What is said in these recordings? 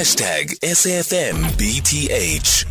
Hashtag SAFMBTH.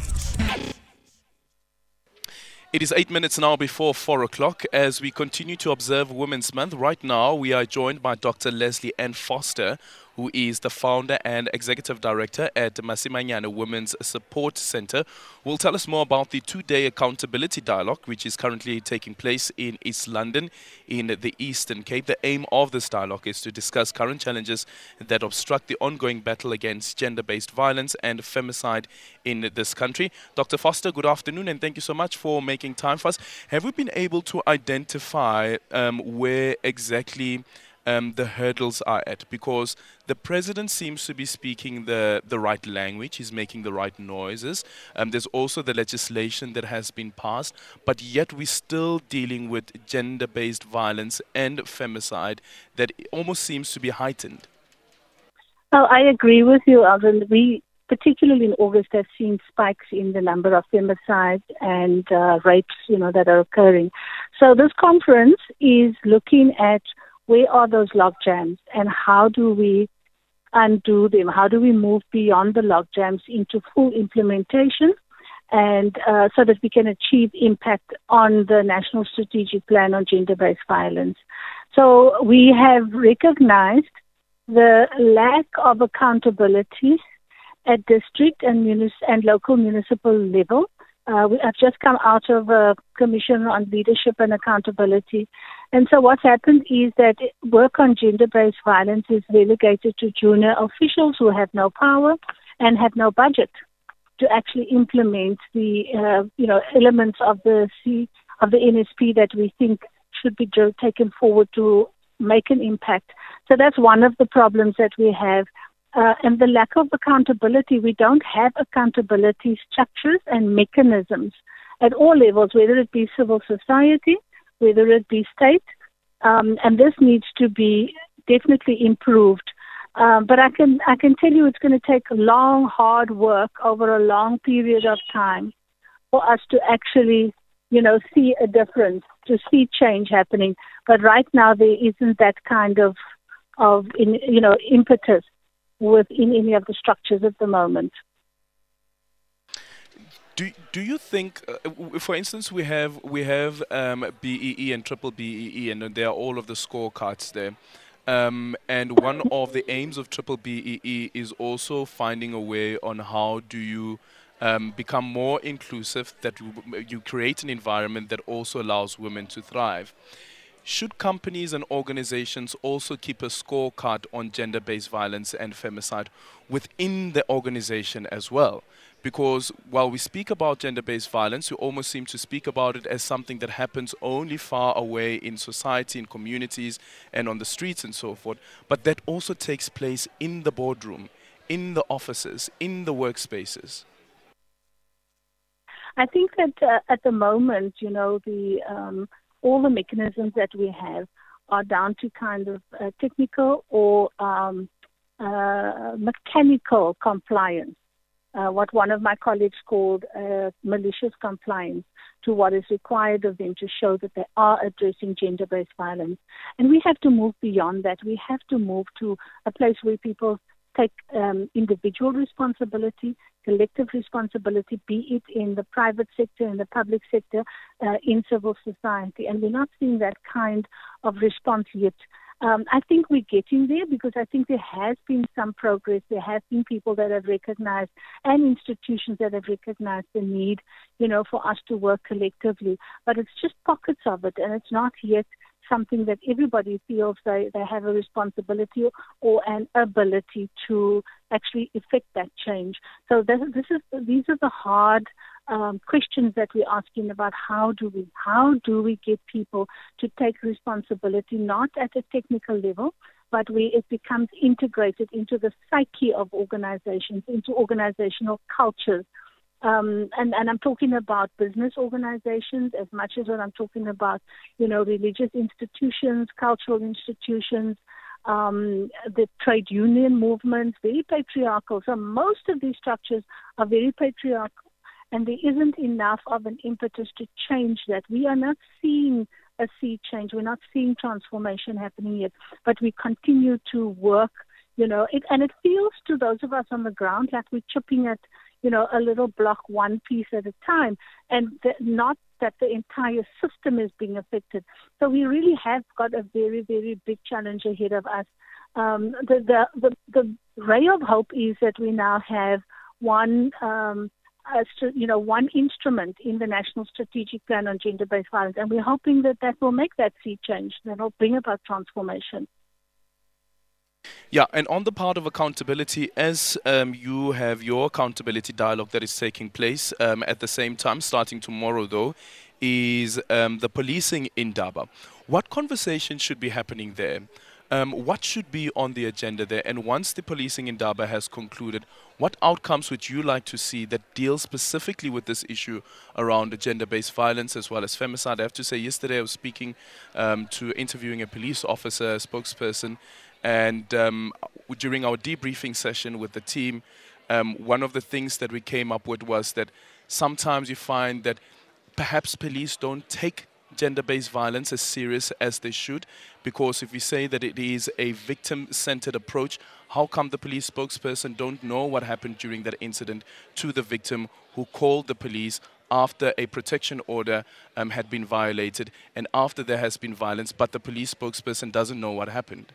It is eight minutes now before four o'clock as we continue to observe Women's Month. Right now, we are joined by Dr. Lesley Ann Foster, who is the founder and executive director at Masimanyane Women's Support Center, will tell us more about the two-day accountability dialogue, which is currently taking place in East London, in the Eastern Cape. The aim of this dialogue is to discuss current challenges that obstruct the ongoing battle against gender-based violence and femicide in this country. Dr. Foster, good afternoon, and thank you so much for making time for us. Have we been able to identify um, where exactly um, the hurdles are at because the president seems to be speaking the, the right language, he's making the right noises. Um, there's also the legislation that has been passed, but yet we're still dealing with gender based violence and femicide that almost seems to be heightened. Well, I agree with you, Alvin. We, particularly in August, have seen spikes in the number of femicides and uh, rapes, you know, that are occurring. So this conference is looking at where are those log jams and how do we undo them? How do we move beyond the log jams into full implementation? And uh, so that we can achieve impact on the National Strategic Plan on Gender Based Violence. So we have recognized the lack of accountability at district and, munis- and local municipal level uh, we have just come out of a commission on leadership and accountability. And so what's happened is that work on gender-based violence is relegated to junior officials who have no power and have no budget to actually implement the, uh, you know, elements of the C, of the NSP that we think should be taken forward to make an impact. So that's one of the problems that we have uh, and the lack of accountability. We don't have accountability structures and mechanisms at all levels, whether it be civil society, whether it be state, um, and this needs to be definitely improved. Um, but I can I can tell you it's going to take long, hard work over a long period of time for us to actually, you know, see a difference, to see change happening. But right now there isn't that kind of of in, you know impetus within any of the structures at the moment. Do, do you think, uh, for instance, we have we have um, BEE and triple BEE, and there are all of the scorecards there. Um, and one of the aims of triple BEE is also finding a way on how do you um, become more inclusive, that you, you create an environment that also allows women to thrive. Should companies and organizations also keep a scorecard on gender based violence and femicide within the organization as well? Because while we speak about gender based violence, we almost seem to speak about it as something that happens only far away in society, in communities, and on the streets and so forth. But that also takes place in the boardroom, in the offices, in the workspaces. I think that uh, at the moment, you know, the um, all the mechanisms that we have are down to kind of uh, technical or um, uh, mechanical compliance. Uh, what one of my colleagues called uh, malicious compliance to what is required of them to show that they are addressing gender based violence. And we have to move beyond that. We have to move to a place where people take um, individual responsibility, collective responsibility, be it in the private sector, in the public sector, uh, in civil society. And we're not seeing that kind of response yet. Um, I think we're getting there because I think there has been some progress. There have been people that have recognized and institutions that have recognized the need, you know, for us to work collectively. But it's just pockets of it, and it's not yet something that everybody feels they, they have a responsibility or an ability to actually effect that change. So this, this is these are the hard um, questions that we're asking about how do we how do we get people to take responsibility not at a technical level but where it becomes integrated into the psyche of organizations, into organizational cultures um, and, and I'm talking about business organizations as much as when I'm talking about, you know, religious institutions, cultural institutions, um, the trade union movements, very patriarchal. So most of these structures are very patriarchal, and there isn't enough of an impetus to change that. We are not seeing a sea change. We're not seeing transformation happening yet, but we continue to work You know, it, and it feels to those of us on the ground like we're chipping at, you know, a little block one piece at a time, and not that the entire system is being affected. So we really have got a very, very big challenge ahead of us. Um, the, the, the, the ray of hope is that we now have one um, uh, you know, one instrument in the National Strategic Plan on Gender-Based Violence, and we're hoping that that will make that sea change, that will bring about transformation. Yeah, and on the part of accountability, as um, you have your accountability dialogue that is taking place um, at the same time, starting tomorrow though, is um, the policing indaba. What conversation should be happening there? Um, what should be on the agenda there? And once the policing indaba has concluded, what outcomes would you like to see that deal specifically with this issue around gender-based violence as well as femicide? I have to say, yesterday I was speaking um, to interviewing a police officer, a spokesperson, and um, during our debriefing session with the team, um, one of the things that we came up with was that sometimes you find that perhaps police don't take gender based violence as serious as they should? Because if we say that it is a victim centered approach, how come the police spokesperson don't know what happened during that incident to the victim who called the police after a protection order um, had been violated and after there has been violence, but the police spokesperson doesn't know what happened?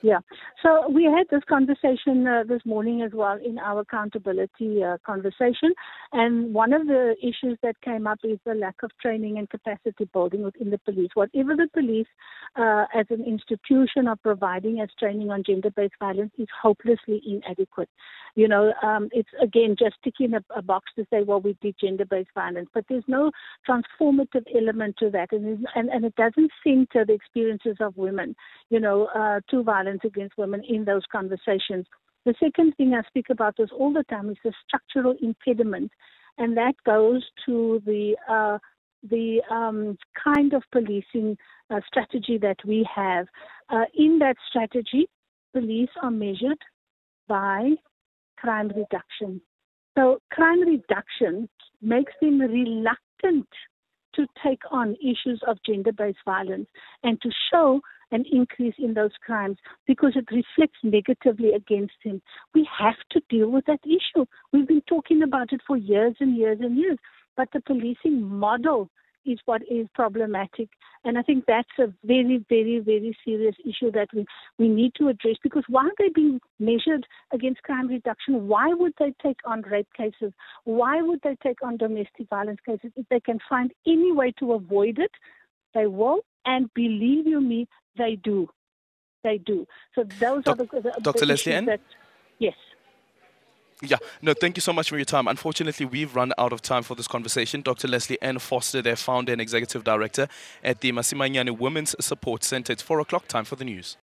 Yeah. So we had this conversation uh, this morning as well in our accountability uh, conversation. And one of the issues that came up is the lack of training and capacity building within the police. Whatever the police, uh, as an institution, are providing as training on gender based violence is hopelessly inadequate. You know, um, it's again just ticking a, a, box to say, well, we did gender based violence, but there's no transformative element to that. And, and, and it doesn't center the experiences of women, you know, uh, to violence against women in those conversations. The second thing I speak about this all the time is the structural impediment, and that goes to the uh, the um, kind of policing uh, strategy that we have. Uh, in that strategy, police are measured by crime reduction. So crime reduction makes them reluctant to take on issues of gender based violence and to show an increase in those crimes because it reflects negatively against them. We have to deal with that issue. We've been talking about it for years and years and years, but the policing model is what is problematic. And I think that's a very, very, very serious issue that we, we need to address because why are they being measured against crime reduction? Why would they take on rape cases? Why would they take on domestic violence cases? If they can find any way to avoid it, they will. And believe you me, they do. They do. So those are the, the Dr. Lesley that, yes. Yeah, no, thank you so much for your time. Unfortunately, we've run out of time for this conversation. Dr. Lesley Ann Foster, their founder and executive director at the Masimanyane Women's Support Center. It's 4 o'clock, time for the news.